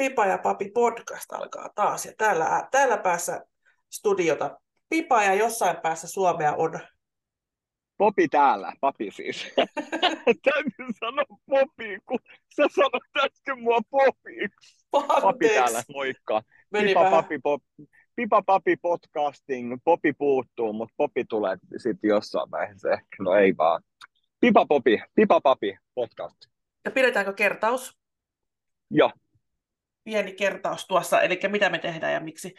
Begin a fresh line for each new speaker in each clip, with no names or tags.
Pipa ja Papi podcast alkaa taas. Ja täällä, täällä päässä studiota Pipa ja jossain päässä Suomea on
Popi täällä, papi siis. Täytyy sanoa Popi, kun sä sanoit äsken mua Popiksi. Papi täällä, moikka. Pipa, papi, pop, Pipa Papi podcasting, Popi puuttuu, mutta Popi tulee sitten jossain vaiheessa ehkä. No ei vaan. Pipa Popi, Pipa Papi podcast.
Ja pidetäänkö kertaus?
Joo.
Pieni kertaus tuossa, eli mitä me tehdään ja miksi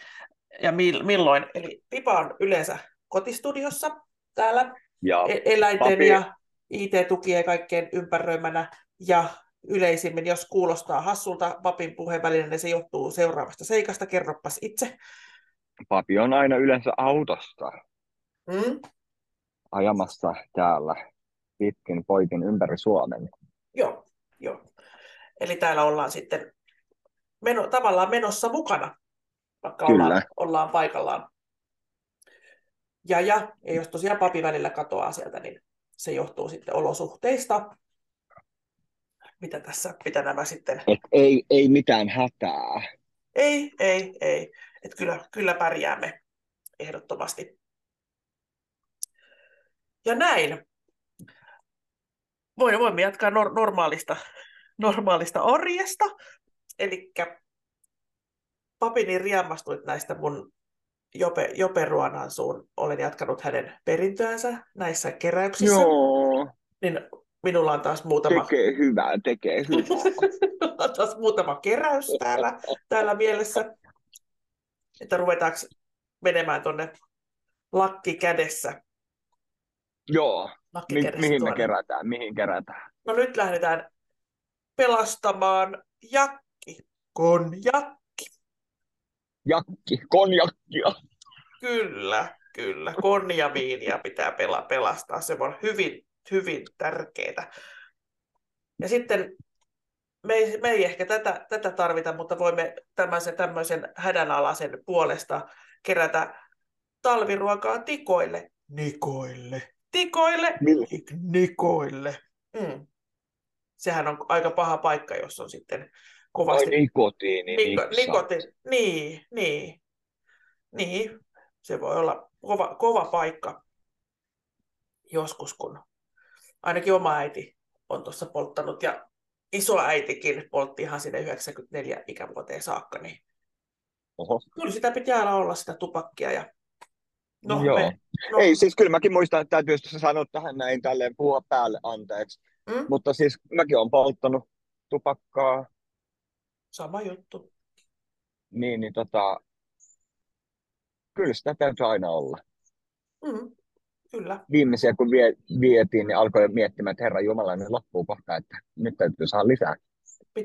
ja milloin. Eli Pipa on yleensä kotistudiossa täällä ja e- eläinten papi... ja IT-tukien kaikkeen ympäröimänä ja yleisimmin, jos kuulostaa hassulta papin puheen välillä, niin se johtuu seuraavasta seikasta. Kerropas itse.
Papi on aina yleensä autosta mm? ajamassa täällä pitkin poikin ympäri Suomen.
Joo, joo. Eli täällä ollaan sitten meno, tavallaan menossa mukana, vaikka Kyllä. Ollaan, ollaan paikallaan. Ja, ja, ja jos tosiaan papi välillä katoaa sieltä, niin se johtuu sitten olosuhteista. Mitä tässä, mitä nämä sitten...
Et ei, ei mitään hätää.
Ei, ei, ei. Et kyllä, kyllä pärjäämme ehdottomasti. Ja näin. Voimme jatkaa nor- normaalista, normaalista orjesta. Eli papini riemastuit näistä mun Jope, Jope Ruonansuun. Olen jatkanut hänen perintöänsä näissä keräyksissä.
Joo.
Niin minulla on taas muutama...
Tekee hyvää, tekee hyvää.
on taas muutama keräys täällä, täällä mielessä. Että ruvetaanko menemään tuonne lakki kädessä.
Joo. Lakki Mi- mihin tuonne. me kerätään? Mihin kerätään?
No nyt lähdetään pelastamaan jakki. Konjakki
jakki, konjakkia.
Kyllä, kyllä. Konjaviinia pitää pela, pelastaa. Se on hyvin, hyvin tärkeää. Ja sitten me ei, me ei ehkä tätä, tätä tarvita, mutta voimme tämmöisen, tämmöisen hädänalaisen puolesta kerätä talviruokaa tikoille. Nikoille. Tikoille.
Mille?
Nikoille. Mm. Sehän on aika paha paikka, jos on sitten kovasti...
Oi nikotiini.
Niko, nikotiini. Niin, niin. Niin, se voi olla kova, kova paikka joskus, kun ainakin oma äiti on tuossa polttanut ja iso äitikin poltti ihan sinne 94 ikävuoteen saakka, niin
Oho.
kyllä sitä pitää olla sitä tupakkia. Ja...
No, Joo. Me, no... Ei, siis kyllä mäkin muistan, että täytyy sanoa tähän näin tälleen puhua päälle anteeksi. Mm? Mutta siis mäkin olen polttanut tupakkaa
sama juttu.
Niin, niin tota, kyllä sitä täytyy aina olla.
Mm, kyllä.
Viimeisiä kun vie, vietiin, niin alkoi miettimään, että Herra Jumala, niin loppuu kohta, että nyt täytyy saada lisää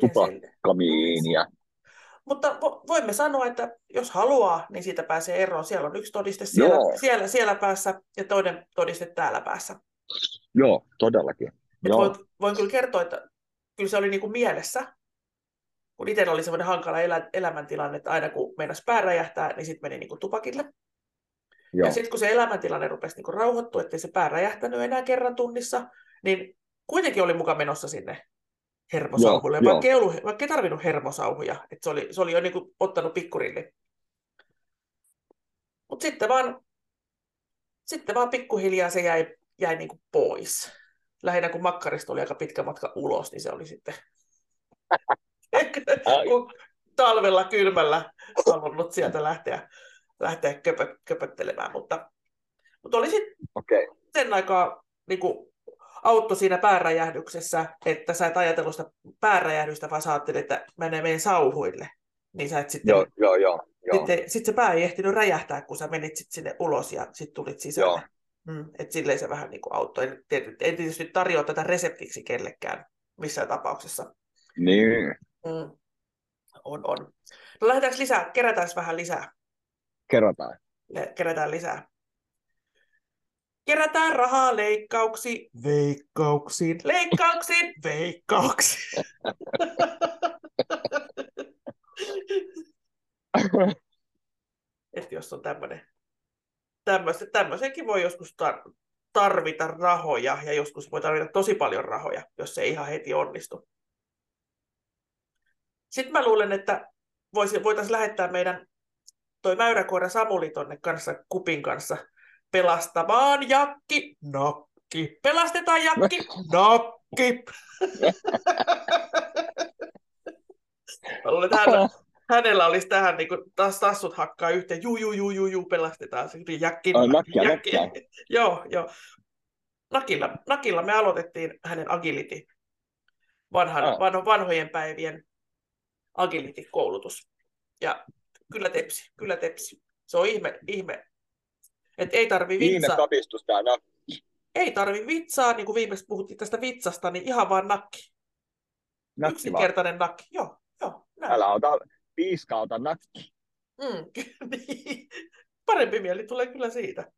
tupakkamiinia.
Mutta voimme sanoa, että jos haluaa, niin siitä pääsee eroon. Siellä on yksi todiste siellä, siellä, siellä päässä ja toinen todiste täällä päässä.
Joo, todellakin. Joo.
Voin, voin kyllä kertoa, että kyllä se oli niin kuin mielessä, kun itse oli semmoinen hankala elä, elämäntilanne, että aina kun meinasi pää räjähtää, niin sitten meni niin kuin tupakille. Joo. Ja sitten kun se elämäntilanne rupesi niin rauhoittua, ettei se pää räjähtänyt enää kerran tunnissa, niin kuitenkin oli mukaan menossa sinne hermosauhulle, joo, vaikka, ei ollut, vaikka ei tarvinnut hermosauhuja. että se, oli, se oli jo niin kuin ottanut pikkurilli. Mutta sitten vaan, sitten vaan pikkuhiljaa se jäi, jäi niin kuin pois. Lähinnä kun makkarista oli aika pitkä matka ulos, niin se oli sitten kun talvella kylmällä halunnut sieltä lähteä, lähteä köpö, köpöttelemään, mutta, mutta oli sitten okay. sen aikaa niin kuin, auttoi siinä pääräjähdyksessä, että sä et ajatellut sitä pääräjähdystä, vaan sä ajattelit, että menee meidän sauhuille. Niin sä et sitten,
joo, joo, joo, joo.
Sitten, sitten se pää ei ehtinyt räjähtää, kun sä menit sit sinne ulos ja sitten tulit sisälle. Joo. Mm, että silleen se vähän niin kuin auttoi. En, en tietysti tarjoa tätä reseptiksi kellekään missään tapauksessa.
Niin.
Mm. On, on. No lähdetäänkö lisää? Kerätään vähän lisää.
Kerätään.
Kerätään lisää. Kerätään rahaa leikkauksiin, veikkauksiin, leikkauksiin, veikkauksiin. että jos on tämmöinen, tämmöisenkin voi joskus tar- tarvita rahoja ja joskus voi tarvita tosi paljon rahoja, jos se ei ihan heti onnistu. Sitten mä luulen, että voitaisiin lähettää meidän toi mäyräkoira Samuli tonne kanssa kupin kanssa pelastamaan Jakki, nakki. Pelastetaan Jakki, nakki. Luulen, että hänellä, hänellä olisi tähän niin kuin, taas tassut hakkaa yhteen. Juu, juu, juu, juu, juu pelastetaan. Sitten Jakki,
Ai, nakkia, jakki.
joo, joo. Nakilla, Nakilla me aloitettiin hänen agility, vanhan, oh. vanho, vanhojen päivien agility-koulutus. Ja kyllä tepsi, kyllä tepsi. Se on ihme, ihme. Et ei tarvi vitsaa.
tämä nakki.
Ei tarvi vitsaa, niin kuin viimeksi puhuttiin tästä vitsasta, niin ihan vaan nakki. nakki Yksinkertainen vaan. nakki, joo. joo
näin. Älä ota piiskaa, ota nakki.
Mm, niin. Parempi mieli tulee kyllä siitä.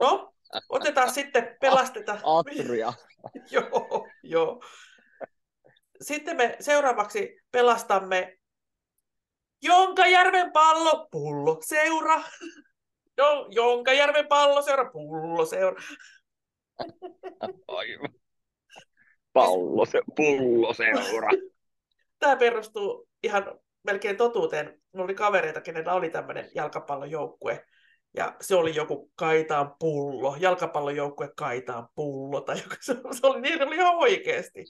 No, otetaan sitten, pelastetaan.
Atria.
joo, joo. Sitten me seuraavaksi pelastamme Jonkajärven pallo, pullo, seura. Jo, Jonkajärven pallo, seura, pullo, seura.
Aivan. Pallo, se, pullo, seura.
Tämä perustuu ihan melkein totuuteen. Minulla oli kavereita, kenellä oli tämmöinen jalkapallojoukkue. Ja se oli joku Kaitaan pullo, jalkapallojoukkue Kaitaan pullo, tai joku, se oli, niin oli ihan oikeasti.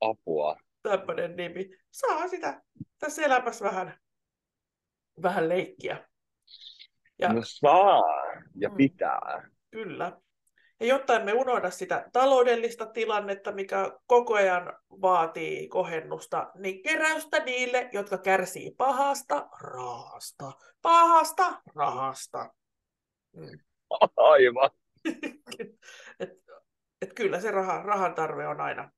Apua.
Tämmöinen nimi. Saa sitä tässä elämässä vähän, vähän leikkiä.
Ja, no saa ja mm, pitää.
Kyllä. Ja jotta emme unohda sitä taloudellista tilannetta, mikä koko ajan vaatii kohennusta, niin keräystä niille, jotka kärsii pahasta rahasta. Pahasta rahasta.
Mm. Aivan.
et, et kyllä se raha, rahan tarve on aina.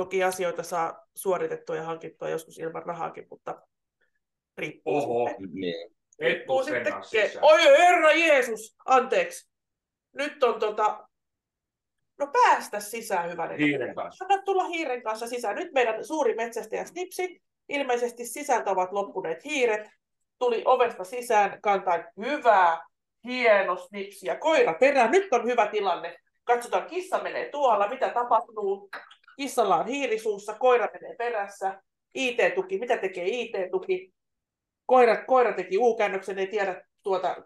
Toki asioita saa suoritettua ja hankittua joskus ilman rahaakin, mutta riippuu Oho, sitten.
Niin.
Riippuu sitten. Ke- Oi herra Jeesus, anteeksi nyt on tota, no päästä sisään hyvänä.
Hiiren kanssa.
Anna tulla hiiren kanssa sisään. Nyt meidän suuri metsästäjä Snipsi, ilmeisesti sisältä ovat loppuneet hiiret, tuli ovesta sisään, kantaa hyvää, hieno snipsi ja koira perään. Nyt on hyvä tilanne. Katsotaan, kissa menee tuolla, mitä tapahtuu. Kissalla on hiirisuussa, koira menee perässä. IT-tuki, mitä tekee IT-tuki? Koira, koira teki U-käännöksen, ei tiedä tuota,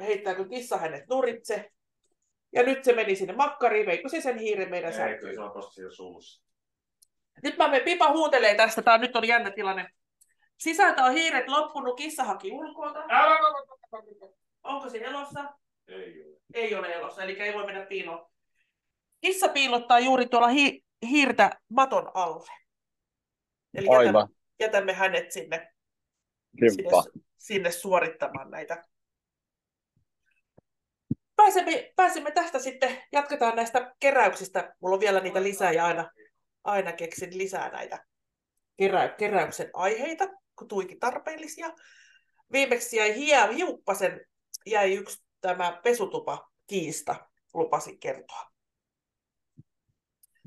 heittääkö kissa hänet nuritse. Ja nyt se meni sinne makkariin, veikö se sen hiiren meidän
sänkyyn? Ei, se on siellä suussa.
Nyt mä menen, Pipa huutelee tästä, tää nyt on jännä tilanne. Sisältä on hiiret loppunut, kissa haki ulkoota. Onko se elossa?
Ei ole.
Ei ole elossa, eli ei voi mennä piiloon. Kissa piilottaa juuri tuolla hi- hiirtä maton alle. Eli Aivan. jätämme, jätämme hänet sinne, sinne, sinne suorittamaan näitä pääsemme, pääsemme tästä sitten, jatketaan näistä keräyksistä. Mulla on vielä niitä lisää ja aina, aina keksin lisää näitä kerä, keräyksen aiheita, kun tuikin tarpeellisia. Viimeksi jäi hie, hiuppasen, jäi yksi tämä pesutupa kiista, lupasin kertoa.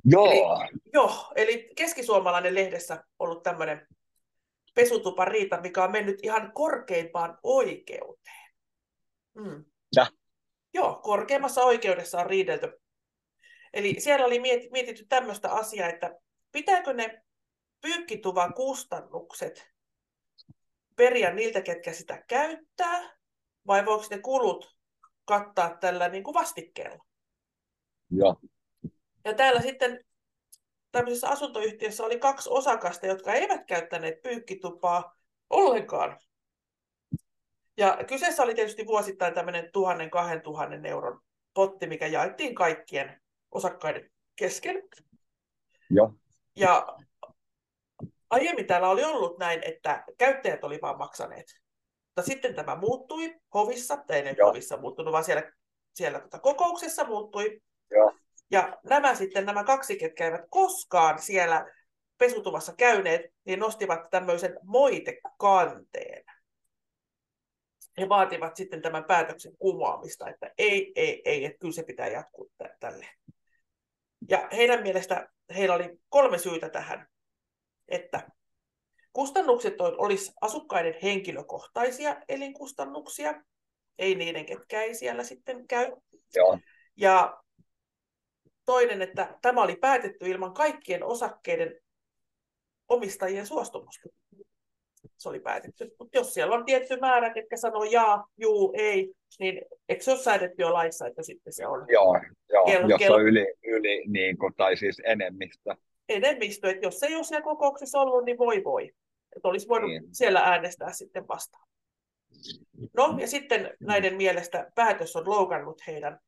Joo.
Eli, joo, eli keskisuomalainen lehdessä ollut tämmöinen pesutupa riita, mikä on mennyt ihan korkeimpaan oikeuteen.
Mm. Ja.
Joo, korkeimmassa oikeudessa on riidelty. Eli siellä oli mietitty tämmöistä asiaa, että pitääkö ne pyykkituvan kustannukset periä niiltä, ketkä sitä käyttää, vai voiko ne kulut kattaa tällä niin kuin vastikkeella?
Joo.
Ja täällä sitten tämmöisessä asuntoyhtiössä oli kaksi osakasta, jotka eivät käyttäneet pyykkitupaa ollenkaan. Ja kyseessä oli tietysti vuosittain tämmöinen 1000-2000 euron potti, mikä jaettiin kaikkien osakkaiden kesken.
Joo.
Ja aiemmin täällä oli ollut näin, että käyttäjät oli vaan maksaneet. Mutta sitten tämä muuttui hovissa, tai ei hovissa muuttunut, vaan siellä, siellä tota kokouksessa muuttui.
Joo.
Ja nämä sitten, nämä kaksi, ketkä eivät koskaan siellä pesutuvassa käyneet, niin nostivat tämmöisen moitekanteen he vaativat sitten tämän päätöksen kumoamista, että ei, ei, ei, että kyllä se pitää jatkuu tälle. Ja heidän mielestä heillä oli kolme syytä tähän, että kustannukset olisi asukkaiden henkilökohtaisia elinkustannuksia, ei niiden, ketkä ei siellä sitten käy.
Joo.
Ja toinen, että tämä oli päätetty ilman kaikkien osakkeiden omistajien suostumus. Se oli päätetty. Mutta jos siellä on tietty määrä, ketkä sanoo jaa, juu, ei, niin eikö se ole säädetty jo laissa, että sitten se on?
Joo, joo kel- jos kel- on yli, yli niin kuin, tai siis enemmistö.
Enemmistö, että jos ei ole siellä kokouksessa ollut, niin voi voi. Että olisi voinut niin. siellä äänestää sitten vastaan. No, ja sitten näiden mielestä päätös on loukannut heidän,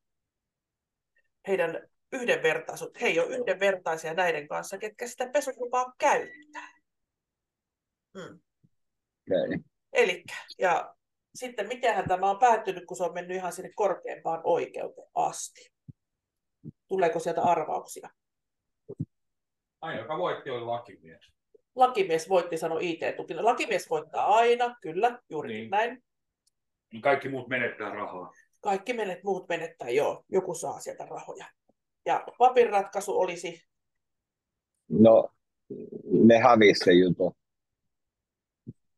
heidän yhdenvertaisuutta. He ei ole yhdenvertaisia näiden kanssa, ketkä sitä pesukupaa käyttää. Hmm.
Okay.
Eli, ja sitten mitenhän tämä on päättynyt, kun se on mennyt ihan sinne korkeampaan oikeuteen asti? Tuleeko sieltä arvauksia?
Ai, joka voitti oli lakimies.
Lakimies voitti, sanoi IT-tukina. Lakimies voittaa aina, kyllä, juuri niin. näin.
Kaikki muut menettää rahaa.
Kaikki menet, muut menettää, joo. Joku saa sieltä rahoja. Ja papin ratkaisu olisi?
No, ne hävisi se juttu.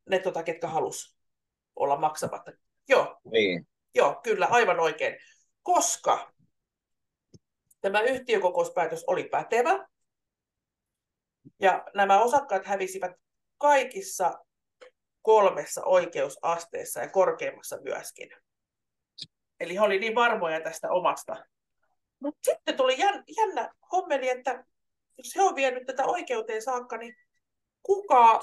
Ne, tota, ketkä halus olla maksamatta. Joo.
Niin.
Joo, kyllä, aivan oikein. Koska tämä yhtiökokouspäätös oli pätevä, ja nämä osakkaat hävisivät kaikissa kolmessa oikeusasteessa ja korkeimmassa myöskin. Eli he oli niin varmoja tästä omasta. Mutta sitten tuli jännä hommeli, että jos he on vienyt tätä oikeuteen saakka, niin kuka,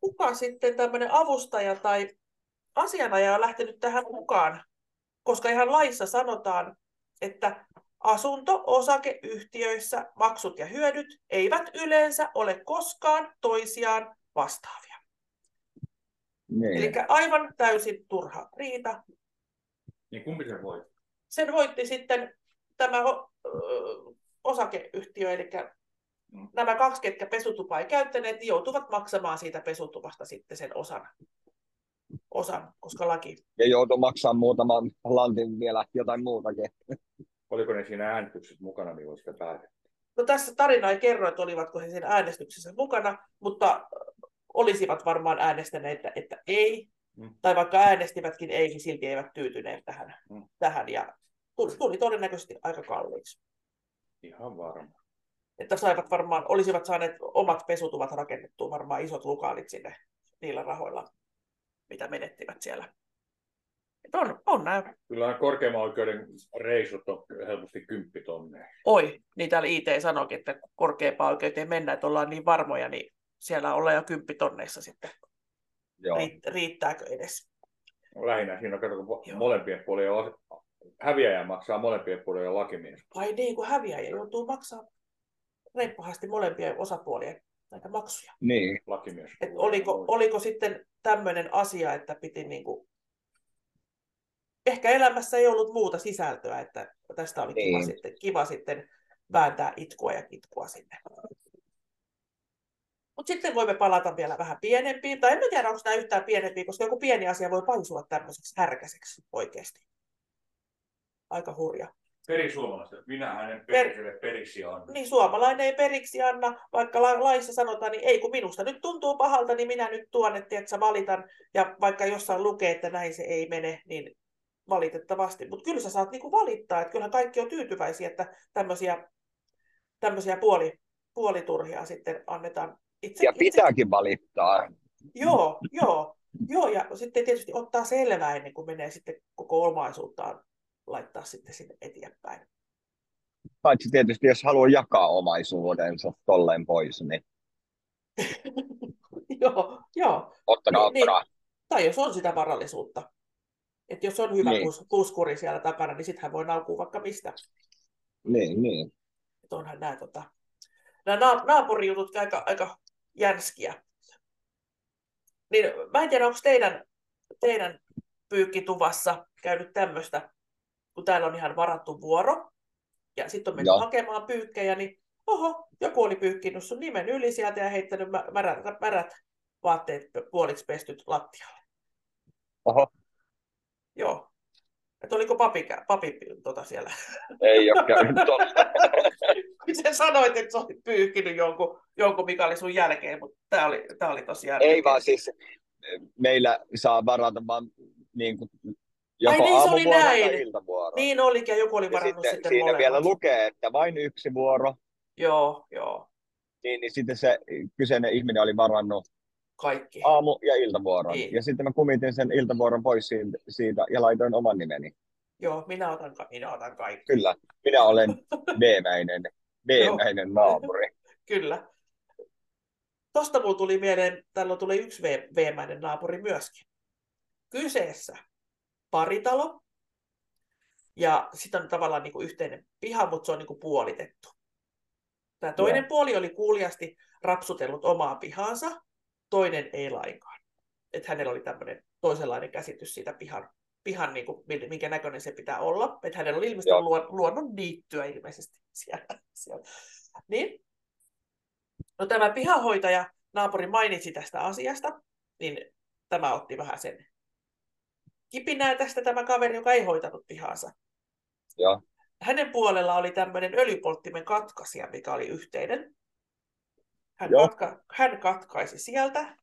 kuka sitten tämmöinen avustaja tai asianajaja on lähtenyt tähän mukaan? Koska ihan laissa sanotaan, että asunto-osakeyhtiöissä maksut ja hyödyt eivät yleensä ole koskaan toisiaan vastaavia.
Niin.
Eli aivan täysin turha riita.
Niin kumpi se voitti?
Sen voitti sitten tämä osakeyhtiö, eli nämä kaksi, ketkä pesutupaa ei käyttäneet, niin joutuvat maksamaan siitä pesutupasta sitten sen osan, osan koska laki...
Ja joutuu maksamaan muutaman lantin vielä jotain muutakin.
Oliko ne siinä äänestyksessä mukana, niin sitä päätetty?
No tässä tarina ei kerro, että olivatko he siinä äänestyksessä mukana, mutta olisivat varmaan äänestäneet, että, että ei. Mm. Tai vaikka äänestivätkin ei, niin silti eivät tyytyneet tähän. Mm. tähän ja tuli todennäköisesti aika kalliiksi.
Ihan varma.
Että saivat varmaan, olisivat saaneet omat pesutuvat rakennettua varmaan isot lukaalit sinne niillä rahoilla, mitä menettivät siellä. Että on, on nämä.
Kyllä korkeimman oikeuden reisut on helposti kymppitonneja.
Oi, niin täällä IT sanoikin, että korkeampaan oikeuteen mennään, että ollaan niin varmoja, niin siellä ollaan jo kymppitonneissa sitten. Joo. riittääkö edes?
Lähinnä siinä on, kun molempien puolien häviäjä maksaa molempien puolien lakimies.
Vai niin, kun häviäjä joutuu maksaa reippahasti molempien osapuolien näitä maksuja.
Niin.
Lakimies.
Et oliko, oliko sitten tämmöinen asia, että piti niin kuin... Ehkä elämässä ei ollut muuta sisältöä, että tästä oli niin. kiva, sitten, kiva sitten vääntää itkua ja kitkua sinne. Mutta sitten voimme palata vielä vähän pienempiin, tai en tiedä, onko tämä yhtään pienempiä, koska joku pieni asia voi paisua tämmöiseksi härkäiseksi oikeasti aika hurja.
Perisuomalaista, minä hänen perheelle per... periksi anna.
Niin, suomalainen ei periksi anna, vaikka la- laissa sanotaan, niin ei kun minusta nyt tuntuu pahalta, niin minä nyt tuon, että, että valitan. Ja vaikka jossain lukee, että näin se ei mene, niin valitettavasti. Mutta kyllä sä saat niinku valittaa, että kyllähän kaikki on tyytyväisiä, että tämmöisiä, tämmöisiä puoli, puoliturhia sitten annetaan.
Itse, ja pitääkin itse... valittaa.
Joo, joo. Joo, ja sitten tietysti ottaa selvää ennen kuin menee sitten koko omaisuuttaan laittaa sitten sinne eteenpäin.
Paitsi tietysti, jos haluaa jakaa omaisuudensa tolleen pois, niin...
joo, joo.
Ottakaa, niin, ottakaa. Niin,
tai jos on sitä varallisuutta. Että jos on hyvä niin. puskuri siellä takana, niin sittenhän voi naukua vaikka mistä.
Niin, niin.
Että onhan nämä, tota, nämä naapurijutut aika, aika jänskiä. Niin mä en tiedä, onko teidän, teidän pyykkituvassa käynyt tämmöistä kun täällä on ihan varattu vuoro, ja sitten on mennyt Joo. hakemaan pyykkejä, niin oho, joku oli pyykkinyt sun nimen yli sieltä ja heittänyt märät, märät vaatteet puoliksi pestyt lattialle.
Oho.
Joo. Että oliko papi, papi tota siellä?
Ei ole käynyt
Kun sä sanoit, että sä olit pyyhkinyt jonkun, jonkun mikä oli sun jälkeen, mutta tämä oli, tää oli tosiaan...
Ei vaan siis meillä saa varata vaan niin kuin
Joko Ai niin, se oli näin. Niin olikin, ja joku oli varannut
sitten,
sitten
Siinä molemmat. vielä lukee, että vain yksi vuoro.
Joo, joo.
Niin, niin sitten se kyseinen ihminen oli varannut
kaikki.
aamu- ja iltavuoron. Niin. Ja sitten mä kumitin sen iltavuoron pois siitä ja laitoin oman nimeni.
Joo, minä otan, minä otan kaikki.
Kyllä, minä olen veemäinen, veemäinen naapuri.
Kyllä. Tosta mulla tuli mieleen, tällä tuli yksi veemäinen naapuri myöskin. Kyseessä paritalo, ja sitten on tavallaan niin kuin yhteinen piha, mutta se on niin kuin puolitettu. Tämä toinen Joo. puoli oli kuuliasti rapsutellut omaa pihansa, toinen ei lainkaan. Että hänellä oli tämmöinen toisenlainen käsitys siitä pihan, pihan niin kuin, minkä näköinen se pitää olla. Että hänellä oli ilmeisesti luon, luonnon niittyä ilmeisesti siellä. siellä. Niin. No tämä pihahoitaja, naapuri mainitsi tästä asiasta, niin tämä otti vähän sen kipinää tästä tämä kaveri, joka ei hoitanut pihansa.
Ja.
Hänen puolella oli tämmöinen öljypolttimen katkaisija, mikä oli yhteinen. Hän, katka, hän katkaisi sieltä,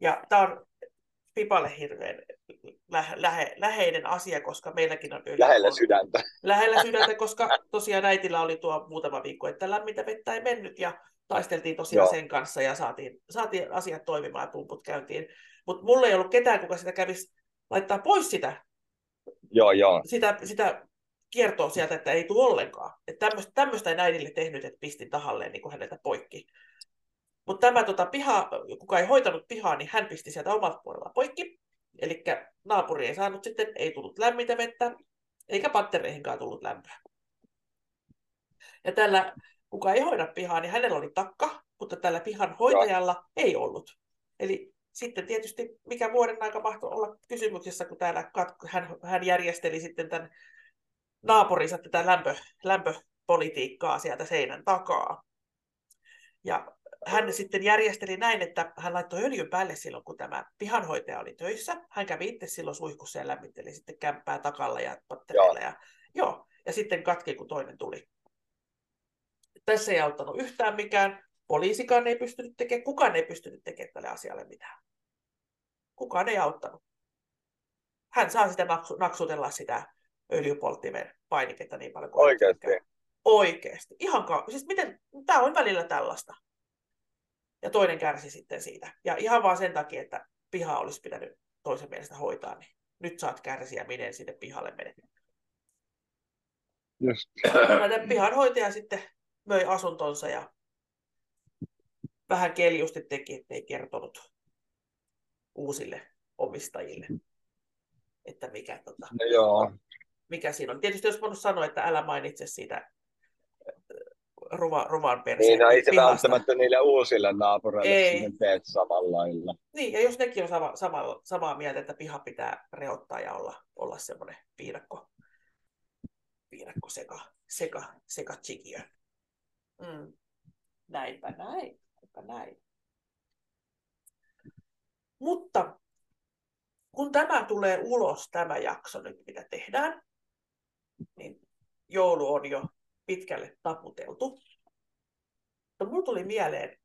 ja tämä on Pipalle hirveän lähe, lähe, läheinen asia, koska meilläkin on
öljy. Lähellä sydäntä.
Lähellä sydäntä, koska tosiaan äitillä oli tuo muutama viikko, että lämmintä vettä ei mennyt, ja taisteltiin tosiaan Joo. sen kanssa, ja saatiin, saatiin asiat toimimaan ja pumput käyntiin. Mutta mulla ei ollut ketään, kuka sitä kävisi laittaa pois sitä,
joo, joo.
sitä, sitä kiertoa sieltä, että ei tule ollenkaan. Että tämmöistä, tämmöistä en äidille tehnyt, että pistin tahalleen niin kuin häneltä poikki. Mutta tämä tota, piha, kuka ei hoitanut pihaa, niin hän pisti sieltä omalta puolella poikki. Eli naapuri ei saanut sitten, ei tullut lämmintä vettä, eikä pattereihinkaan tullut lämpöä. Ja tällä, kuka ei hoida pihaa, niin hänellä oli takka, mutta tällä pihan hoitajalla ei ollut. Eli sitten tietysti mikä vuoden aika mahtoi olla kysymyksessä, kun täällä kat- hän, hän järjesteli sitten tämän naapurinsa tätä lämpö, lämpöpolitiikkaa sieltä seinän takaa. Ja hän sitten järjesteli näin, että hän laittoi öljyn päälle silloin, kun tämä pihanhoitaja oli töissä. Hän kävi itse silloin suihkussa ja lämmitteli sitten kämppää takalla ja pattereilla. Ja, joo, ja sitten katki, kun toinen tuli. Tässä ei auttanut yhtään mikään. Poliisikaan ei pystynyt tekemään, kukaan ei pystynyt tekemään tälle asialle mitään. Kukaan ei auttanut. Hän saa sitä naksutella sitä öljypolttimen painiketta niin paljon
kuin Oikeasti.
Oikeasti. Ihan ka- siis miten, tämä on välillä tällaista. Ja toinen kärsi sitten siitä. Ja ihan vaan sen takia, että piha olisi pitänyt toisen mielestä hoitaa, niin nyt saat kärsiä, miten sinne pihalle menet.
Just.
Näiden pihanhoitaja sitten möi asuntonsa ja vähän keljusti teki, ettei kertonut uusille omistajille, että mikä, tota,
no joo.
mikä siinä on. Tietysti jos voinut sanoa, että älä mainitse siitä ruva, ruvan perseen
Niin, no ei se pihasta. välttämättä niille uusille naapureille ei. teet samalla lailla.
Niin, ja jos nekin on sama, sama, samaa mieltä, että piha pitää reottaa ja olla, olla semmoinen piirakko, piirakko seka, seka, seka chikiö. Mm. Näinpä näin, näinpä näin. Mutta kun tämä tulee ulos, tämä jakso nyt, mitä tehdään, niin joulu on jo pitkälle taputeltu. Mutta mulla tuli mieleen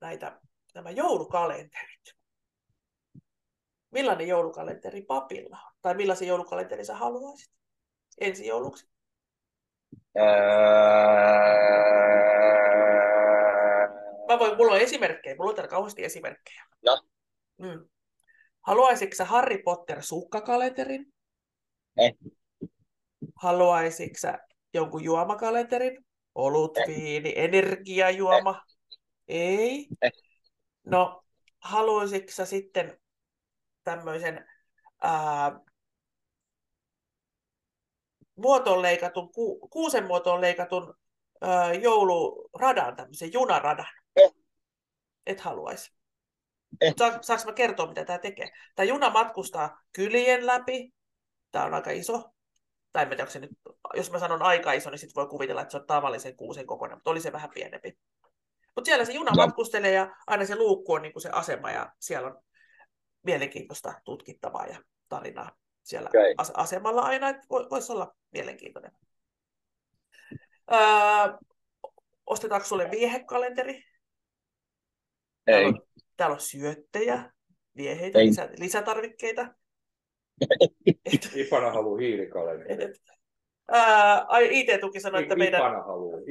näitä, nämä joulukalenterit. Millainen joulukalenteri papilla on? Tai millaisen joulukalenteri sä haluaisit ensi jouluksi? Mä voin, mulla on esimerkkejä, mulla on täällä kauheasti esimerkkejä.
No.
Mm. Haluaisitko Harry Potter sukkakalenterin?
Eh.
Haluaisitko jonkun juomakalenterin? Olut, eh. viini, energiajuoma? Eh. Ei.
Eh.
No, haluaisitko sitten tämmöisen ää, muotoon leikatun, ku, kuusen muotoon leikatun ää, jouluradan, tämmöisen junaradan?
Eh.
Et haluaisi.
Eh.
Sa- saanko mä kertoa, mitä tämä tekee? Tämä juna matkustaa kylien läpi. Tämä on aika iso. Tai en tiedä, se nyt, jos mä sanon aika iso, niin sitten voi kuvitella, että se on tavallisen kuusen kokoinen, mutta oli se vähän pienempi. Mutta siellä se juna no. matkustelee ja aina se luukku on niin kuin se asema ja siellä on mielenkiintoista tutkittavaa ja tarinaa siellä okay. asemalla aina, että voisi olla mielenkiintoinen. Öö, ostetaanko sulle viehekalenteri?
Ei.
Täällä on, täällä on syöttejä, vieheitä, lisä, lisätarvikkeita.
Ipana haluaa hiilikalenteri.
IT-tuki sanoi, että meidän,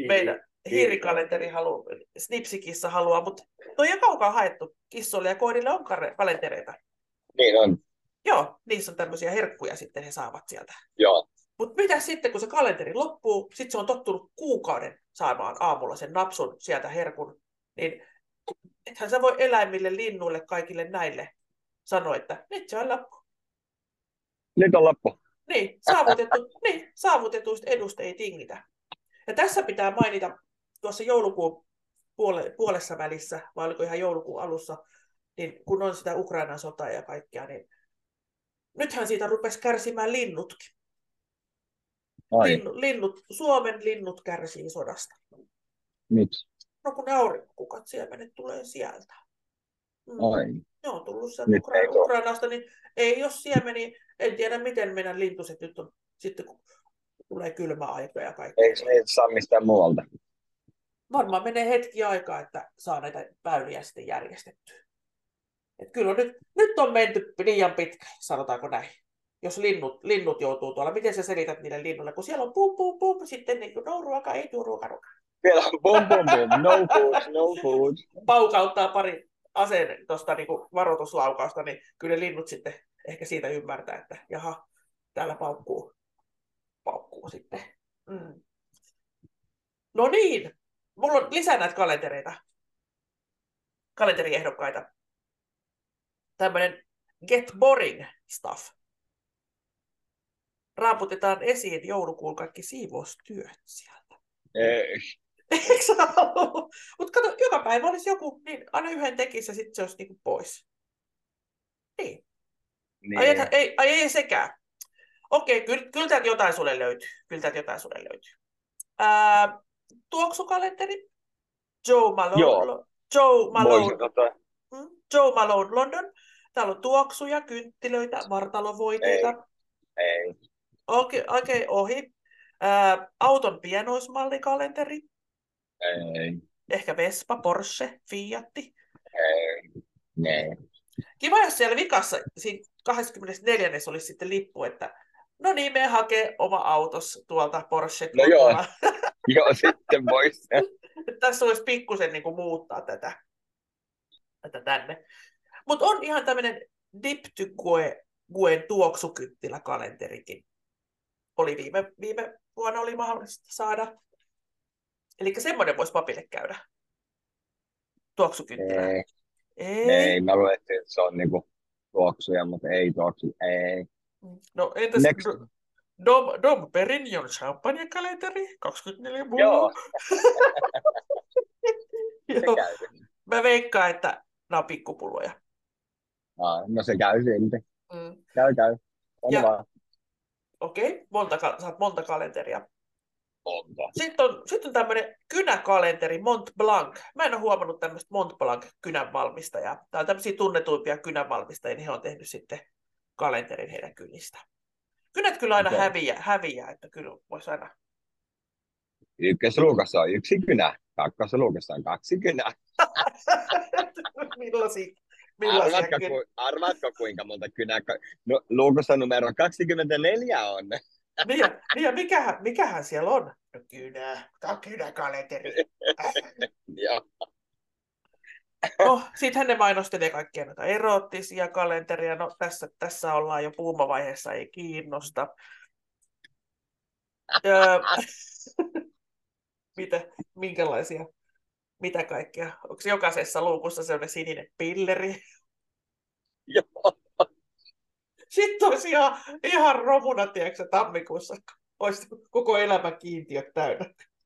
meidän, hiirikalenteri haluaa, snipsikissa haluaa, mutta toi on kaukaa haettu. Kissoille ja koirille on kalentereita.
Niin on.
Joo, niissä on tämmöisiä herkkuja sitten he saavat sieltä.
Joo.
Mutta mitä sitten, kun se kalenteri loppuu, sitten se on tottunut kuukauden saamaan aamulla sen napsun sieltä herkun, niin ethän sä voi eläimille, linnuille, kaikille näille sanoa, että nyt se on loppu.
Nyt on loppu.
Niin, saavutettu, niin saavutetuista edusta ei tingitä. Ja tässä pitää mainita tuossa joulukuun puole, puolessa välissä, vai oliko ihan joulukuun alussa, niin kun on sitä Ukrainan sotaa ja kaikkea, niin nythän siitä rupesi kärsimään linnutkin. Linnu, linnut, Suomen linnut kärsii sodasta.
Miksi?
No kun ne aurinkokukat siemenet tulee sieltä.
Mm. Ai.
Ne on tullut sieltä Ukra- Ukrainasta, niin ei jos siemeni, en tiedä miten meidän lintuset nyt on, sitten kun tulee kylmä aika ja kaikki.
Eikö niitä saa mistään muualta?
Varmaan menee hetki aikaa, että saa näitä väyliä sitten järjestettyä. Et kyllä nyt, nyt on menty liian pitkä, sanotaanko näin. Jos linnut, linnut joutuu tuolla, miten sä selität niille linnuille, kun siellä on pum pum pum, sitten niin no ruoka, ei tuu ruoka, ruoka.
Siellä on pum pum pum, no food, no food.
Paukauttaa pari aseen tuosta niin varoituslaukausta, niin kyllä linnut sitten ehkä siitä ymmärtää, että jaha, täällä paukkuu, paukkuu sitten. Mm. No niin, mulla on lisää näitä kalentereita, kalenteriehdokkaita. Tämmöinen Get Boring Stuff. Raaputetaan esiin joulukuun kaikki siivoustyöt sieltä.
Ei.
Eikö Mutta kato, joka päivä olisi joku, niin aina yhden tekisi ja sitten se olisi niinku pois. Niin. Niin. Ai, et, ei, ai ei sekään. Okei, kyllä, kyllä täältä jotain sulle löytyy. Kyllä täältä jotain sulle löytyy. Ää, tuoksukalenteri. Joe Malone. Joo. Joe Malone. Tota... Joe Malone London. Täällä on tuoksuja, kynttilöitä, vartalovoiteita.
Ei. ei.
Okei, okay, okay, ohi. Ää, auton pienoismallikalenteri.
Ei.
Ehkä Vespa, Porsche, Fiatti.
Ei. Nee.
Kiva, jos siellä vikassa siinä 24. olisi sitten lippu, että no niin, me hakee oma autos tuolta Porsche.
No joo, joo sitten voisi.
Tässä olisi pikkusen niin kuin muuttaa tätä, tätä tänne. Mutta on ihan tämmöinen Diptygue Guen tuoksukyttiläkalenterikin. Oli viime, viime vuonna oli mahdollista saada. Eli semmoinen voisi papille käydä. Tuoksukynttilä.
Ei. Ei. ei. Mä luulen, että se on niinku tuoksuja, mutta ei tuoksu. Ei.
No entäs Next. Dom, Dom Perignon champagne-kalenteri, 24 vuotta.
Joo.
Joo. Mä veikkaan, että nämä on pikkupulloja.
No, no se käy silti. Mm. Käy, käy. On ja.
Okei, okay. monta, saat monta kalenteria.
Monta.
Sitten on, sitten on tämmöinen kynäkalenteri Mont Blanc. Mä en ole huomannut tämmöistä Mont Blanc kynänvalmistajaa. Tämä on tämmöisiä tunnetuimpia kynänvalmistajia, niin he on tehnyt sitten kalenterin heidän kynistä. Kynät kyllä aina okay. häviää, häviää, että kyllä voisi aina...
Ykkösluukassa on yksi kynä, kakkosluukassa on kaksi kynää.
Millaisia
Arvatko, ku, arvatko kuinka monta kynää? No, luukussa numero 24 on.
Niin ja, niin ja mikähän, mikähän siellä on? No kynä, tämä on kynäkalenteri. No, sittenhän ne mainostelee kaikkia noita eroottisia kalenteria. No, tässä, tässä ollaan jo puumavaiheessa, ei kiinnosta. Öö, mitä, minkälaisia mitä kaikkea? Onko jokaisessa luukussa sellainen sininen pilleri?
Joo.
Sitten olisi ihan, ihan romuna, tiedätkö, tammikuussa, olisi koko elämä kiintiöt täynnä.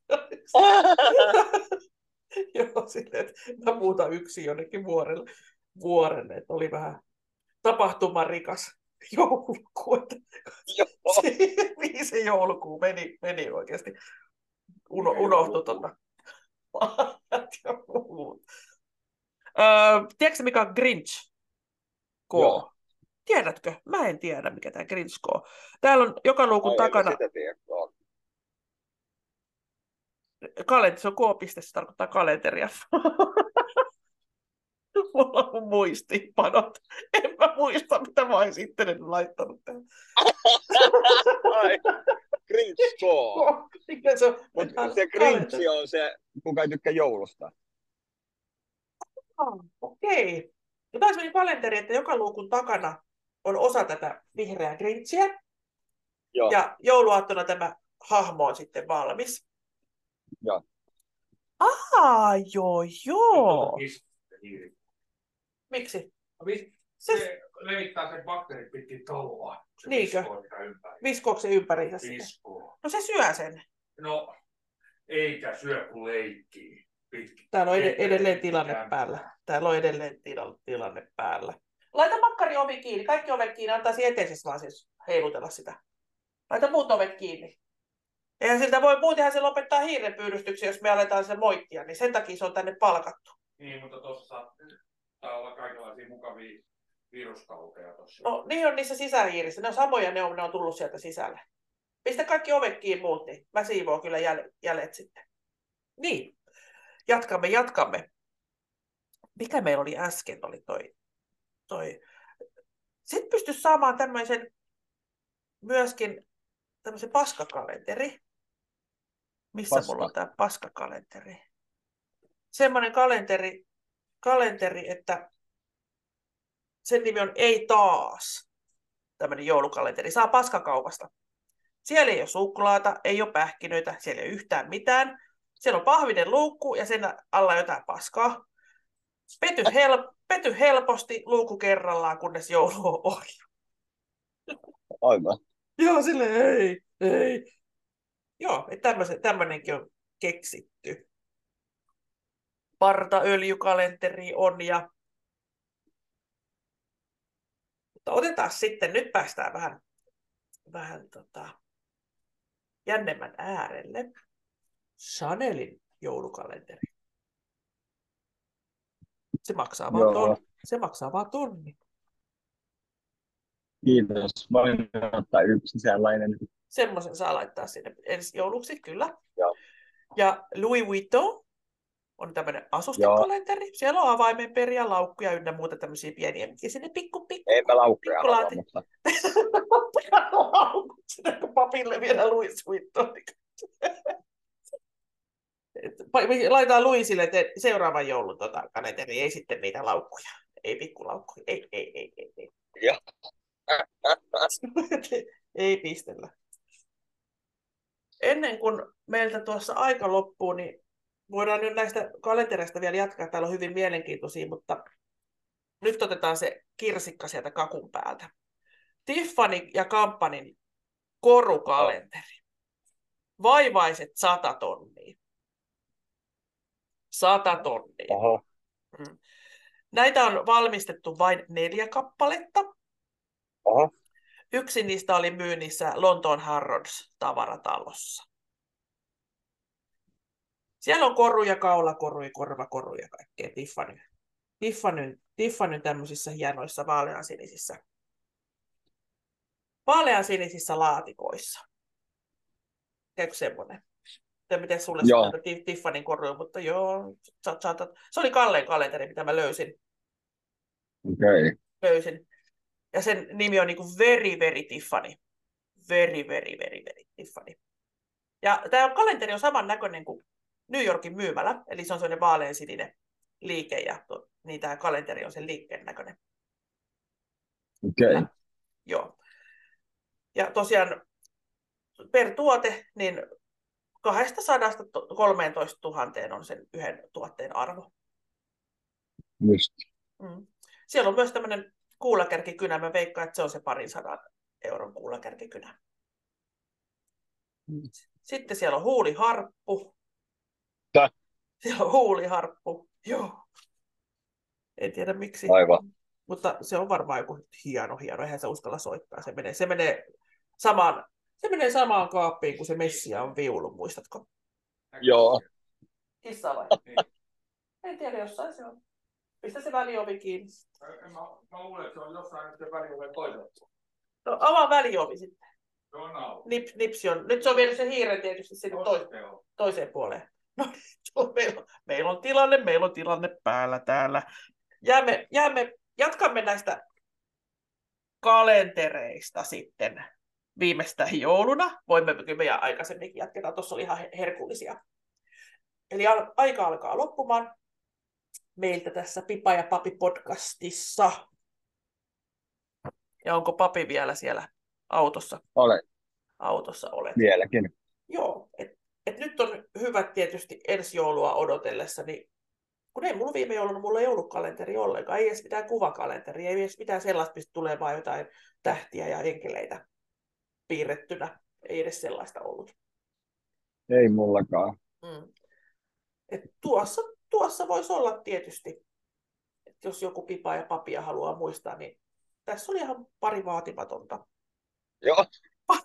Joo, sitten, että mä muutan yksi jonnekin vuorelle, vuorelle, että oli vähän tapahtumarikas joulukuu. Että se joulukuu meni, meni oikeasti. Uno, unohtui tuota ja muut. Öö, tiedätkö mikä on Grinch? K. Joo. Tiedätkö? Mä en tiedä, mikä tämä Grinch K. Täällä on joka luukun Ai, takana... Kalenteri, se on K-piste, se tarkoittaa kalenteria. Mulla on muistiinpanot. En mä muista, mitä mä oon sitten laittanut tähän.
Grinch Store.
se on?
Mutta se Grinch on se, kuka ei tykkää joulusta.
Ah, okei. Okay. No tämä on kalenteri, että joka luukun takana on osa tätä vihreää Grinchiä. Joo. Ja jouluaattona tämä hahmo on sitten valmis.
Joo.
Ah, joo, joo. Miksi?
No, se, se levittää sen bakteerit pitkin taloa.
Niinkö? Viskooko se ympäri? No se syö sen.
No, eikä syö kun leikkii.
Pitkin. Täällä on ed- edelleen tilanne päällä. Täällä on edelleen tila- tilanne päällä. Laita makkari ovi kiinni. Kaikki ovet kiinni. Antaisi eteisessä vaan siis heilutella sitä. Laita muut ovet kiinni. Eihän siltä voi, muutenhan se lopettaa hiirenpyydystyksen, jos me aletaan sen moittia, niin sen takia se on tänne palkattu.
Niin, mutta tuossa saattaa olla kaikenlaisia mukavia viruskauteja tuossa.
No niin on niissä sisähiirissä. Ne on samoja, ne on, ne on tullut sieltä sisälle. Pistä kaikki ovet kiinni muut, niin mä siivoon kyllä jäl, jäljet sitten. Niin, jatkamme, jatkamme. Mikä meillä oli äsken, oli toi, toi. Sitten pystyisi saamaan tämmöisen myöskin tämmöisen paskakalenteri. Missä Paska. mulla on tämä paskakalenteri? Semmoinen kalenteri, kalenteri, että sen nimi on Ei taas. Tämmöinen joulukalenteri. Saa paskakaupasta. Siellä ei ole suklaata, ei ole pähkinöitä, siellä ei ole yhtään mitään. Siellä on pahvinen luukku ja sen alla jotain paskaa. Pety, hel- pety helposti luukku kerrallaan, kunnes joulu on ohi.
Aivan.
Joo, sille ei, ei. Joo, että tämmöinenkin on keksitty. Partaöljykalenteri on ja mutta otetaan sitten, nyt päästään vähän, vähän tota, jännemmän äärelle. Chanelin joulukalenteri. Se maksaa vaan, ton, se maksaa vaan tonni.
Kiitos. Voin ottaa yksi sellainen.
Semmoisen saa laittaa sinne ensi jouluksi, kyllä. Joo. Ja Louis Vuitton on tämmöinen asustekalenteri. Joo. Siellä on avaimen periä, laukkuja ynnä muuta tämmöisiä pieniä, mitkä sinne pikku pikku.
Eipä laukkuja halua, mutta...
laukut sinne, kun papille vielä Louis Vuitton. Laitetaan Luisille että seuraavan joulun tota, kalenteri, ei sitten niitä laukkuja. Ei pikkulaukkuja, ei, ei, ei, ei. ei.
Joo.
ei pistellä. Ennen kuin meiltä tuossa aika loppuu, niin voidaan nyt näistä kalentereista vielä jatkaa. Täällä on hyvin mielenkiintoisia, mutta nyt otetaan se kirsikka sieltä kakun päältä. Tiffany ja Kampanin korukalenteri. Vaivaiset sata tonnia. Sata tonnia. Oho. Mm. Näitä on valmistettu vain neljä kappaletta.
Oho.
Yksi niistä oli myynnissä Lontoon Harrods tavaratalossa. Siellä on koruja, kaulakoruja, korvakoruja, kaikkea Tiffany. Tiffany, Tiffany tämmöisissä hienoissa vaaleansinisissä, vaaleansinisissä laatikoissa. Käykö semmoinen? Tai miten sulle sanotaan Tiffanin koruja, mutta joo, sa, sa, se oli Kalleen kalenteri, mitä mä löysin.
Okay.
Löysin. Ja sen nimi on niin kuin Very Very Tiffany. Very, very, very, very Tiffany. Ja tämä kalenteri on saman näköinen kuin New Yorkin myymälä, eli se on sellainen vaaleansininen liike, ja to, niin tämä kalenteri on sen liikkeen näköinen.
Okei. Okay.
Joo. Ja tosiaan per tuote, niin 200 13 000 on sen yhden tuotteen arvo.
Just.
Mm. Siellä on myös tämmöinen kuulakärkikynä. Mä veikkaan, että se on se parin sadan euron kuulakärkikynä. Mm. Sitten siellä on huuliharppu.
Tää?
Siellä on huuliharppu. Joo. En tiedä miksi.
Aivan.
Mutta se on varmaan joku hieno, hieno. Eihän se uskalla soittaa. Se menee, se menee samaan se menee samaan kaappiin kuin se Messia on viulu, muistatko?
Joo.
Kissa vai? en tiedä, jossain se on. Pistä se väliovi kiinni.
Mä, mä luulen, että se on jossain nyt se väliovi toisella
No avaa väliovi sitten.
Se on auki.
Nip, nipsi on. Nyt se on vielä se hiire tietysti sinne tois, toiseen puoleen. No, meillä, on, meillä on tilanne, meillä on tilanne päällä täällä. Jäämme, jäämme, jatkamme näistä kalentereista sitten viimeistään jouluna. Voimme kyllä aikaisemminkin jatketaan, tuossa oli ihan herkullisia. Eli aika alkaa loppumaan meiltä tässä Pipa ja Papi podcastissa. Ja onko papi vielä siellä autossa?
Olen.
Autossa olet.
Vieläkin.
Joo, et, et nyt on hyvä tietysti ensi joulua odotellessa, niin kun ei mulla viime jouluna, mulla ei ollut kalenteri ollenkaan, ei edes mitään kuvakalenteri, ei edes mitään sellaista, mistä tulee vain jotain tähtiä ja enkeleitä piirrettynä. Ei edes sellaista ollut.
Ei mullakaan. Mm.
Et tuossa, tuossa voisi olla tietysti, että jos joku pipa ja papia haluaa muistaa, niin tässä oli ihan pari vaatimatonta.
Joo.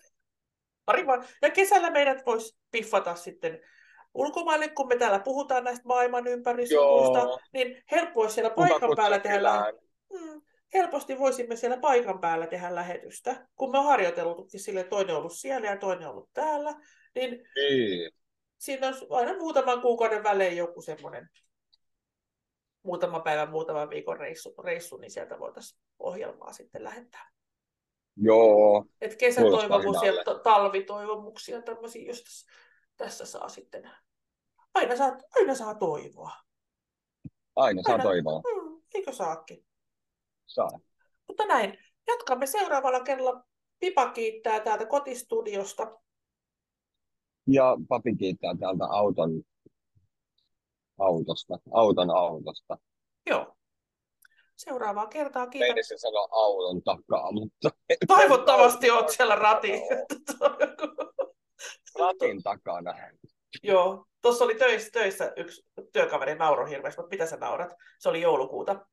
Pari va- ja kesällä meidät voisi piffata sitten ulkomaille, kun me täällä puhutaan näistä maailman ympäristöistä, niin helppo olisi siellä paikan päällä tehdä mm, helposti voisimme siellä paikan päällä tehdä lähetystä. Kun me on harjoitellutkin sille toinen on ollut siellä ja toinen on ollut täällä, niin, niin. siinä on aina muutaman kuukauden välein joku semmoinen muutama päivän, muutaman viikon reissu, reissu niin sieltä voitaisiin ohjelmaa sitten lähettää.
Joo.
Et kesätoivomuksia talvitoivomuksia, tämmöisiä, jos tässä, tässä saa sitten, aina saa, aina saa toivoa.
Aina saa aina, toivoa.
Mm, eikö saakin?
Saa.
Mutta näin, jatkamme seuraavalla kerralla. Pipa kiittää täältä kotistudiosta.
Ja papi kiittää täältä auton autosta, auton autosta.
Joo. Seuraavaa kertaa
kiitän. Meidän sanoa auton takaa, mutta...
Toivottavasti olet siellä ratin.
ratin takana.
Joo, tuossa oli töissä, töissä yksi työkaveri nauro hirveästi, mutta mitä sä naurat? Se oli joulukuuta.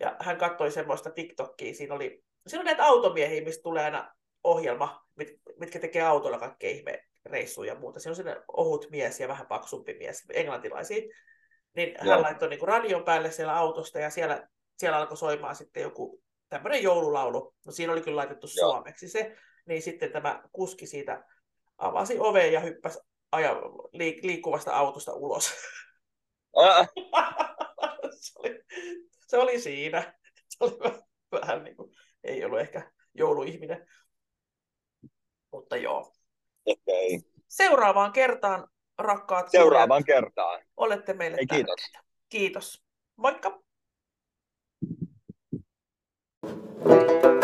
Ja hän katsoi semmoista TikTokia, siinä oli, siinä oli näitä automiehiä, mistä tulee aina ohjelma, mit, mitkä tekee autolla kaikkea ihme reissuja ja muuta. Siinä on sellainen ohut mies ja vähän paksumpi mies, englantilaisia. Niin hän Joo. laittoi niin radion päälle siellä autosta ja siellä, siellä alkoi soimaan sitten joku tämmöinen joululaulu. No siinä oli kyllä laitettu Joo. suomeksi se. Niin sitten tämä kuski siitä avasi oven ja hyppäsi aja, liik- liikkuvasta autosta ulos. Ah. se, oli, se oli siinä. Se oli vähän niin kuin, ei ollut ehkä jouluihminen. Mutta joo.
Ehkä ei.
Seuraavaan kertaan, rakkaat
Seuraavaan suuret, kertaan.
Olette meille
ei, kiitos. Tärkeitä.
Kiitos. Moikka! thank you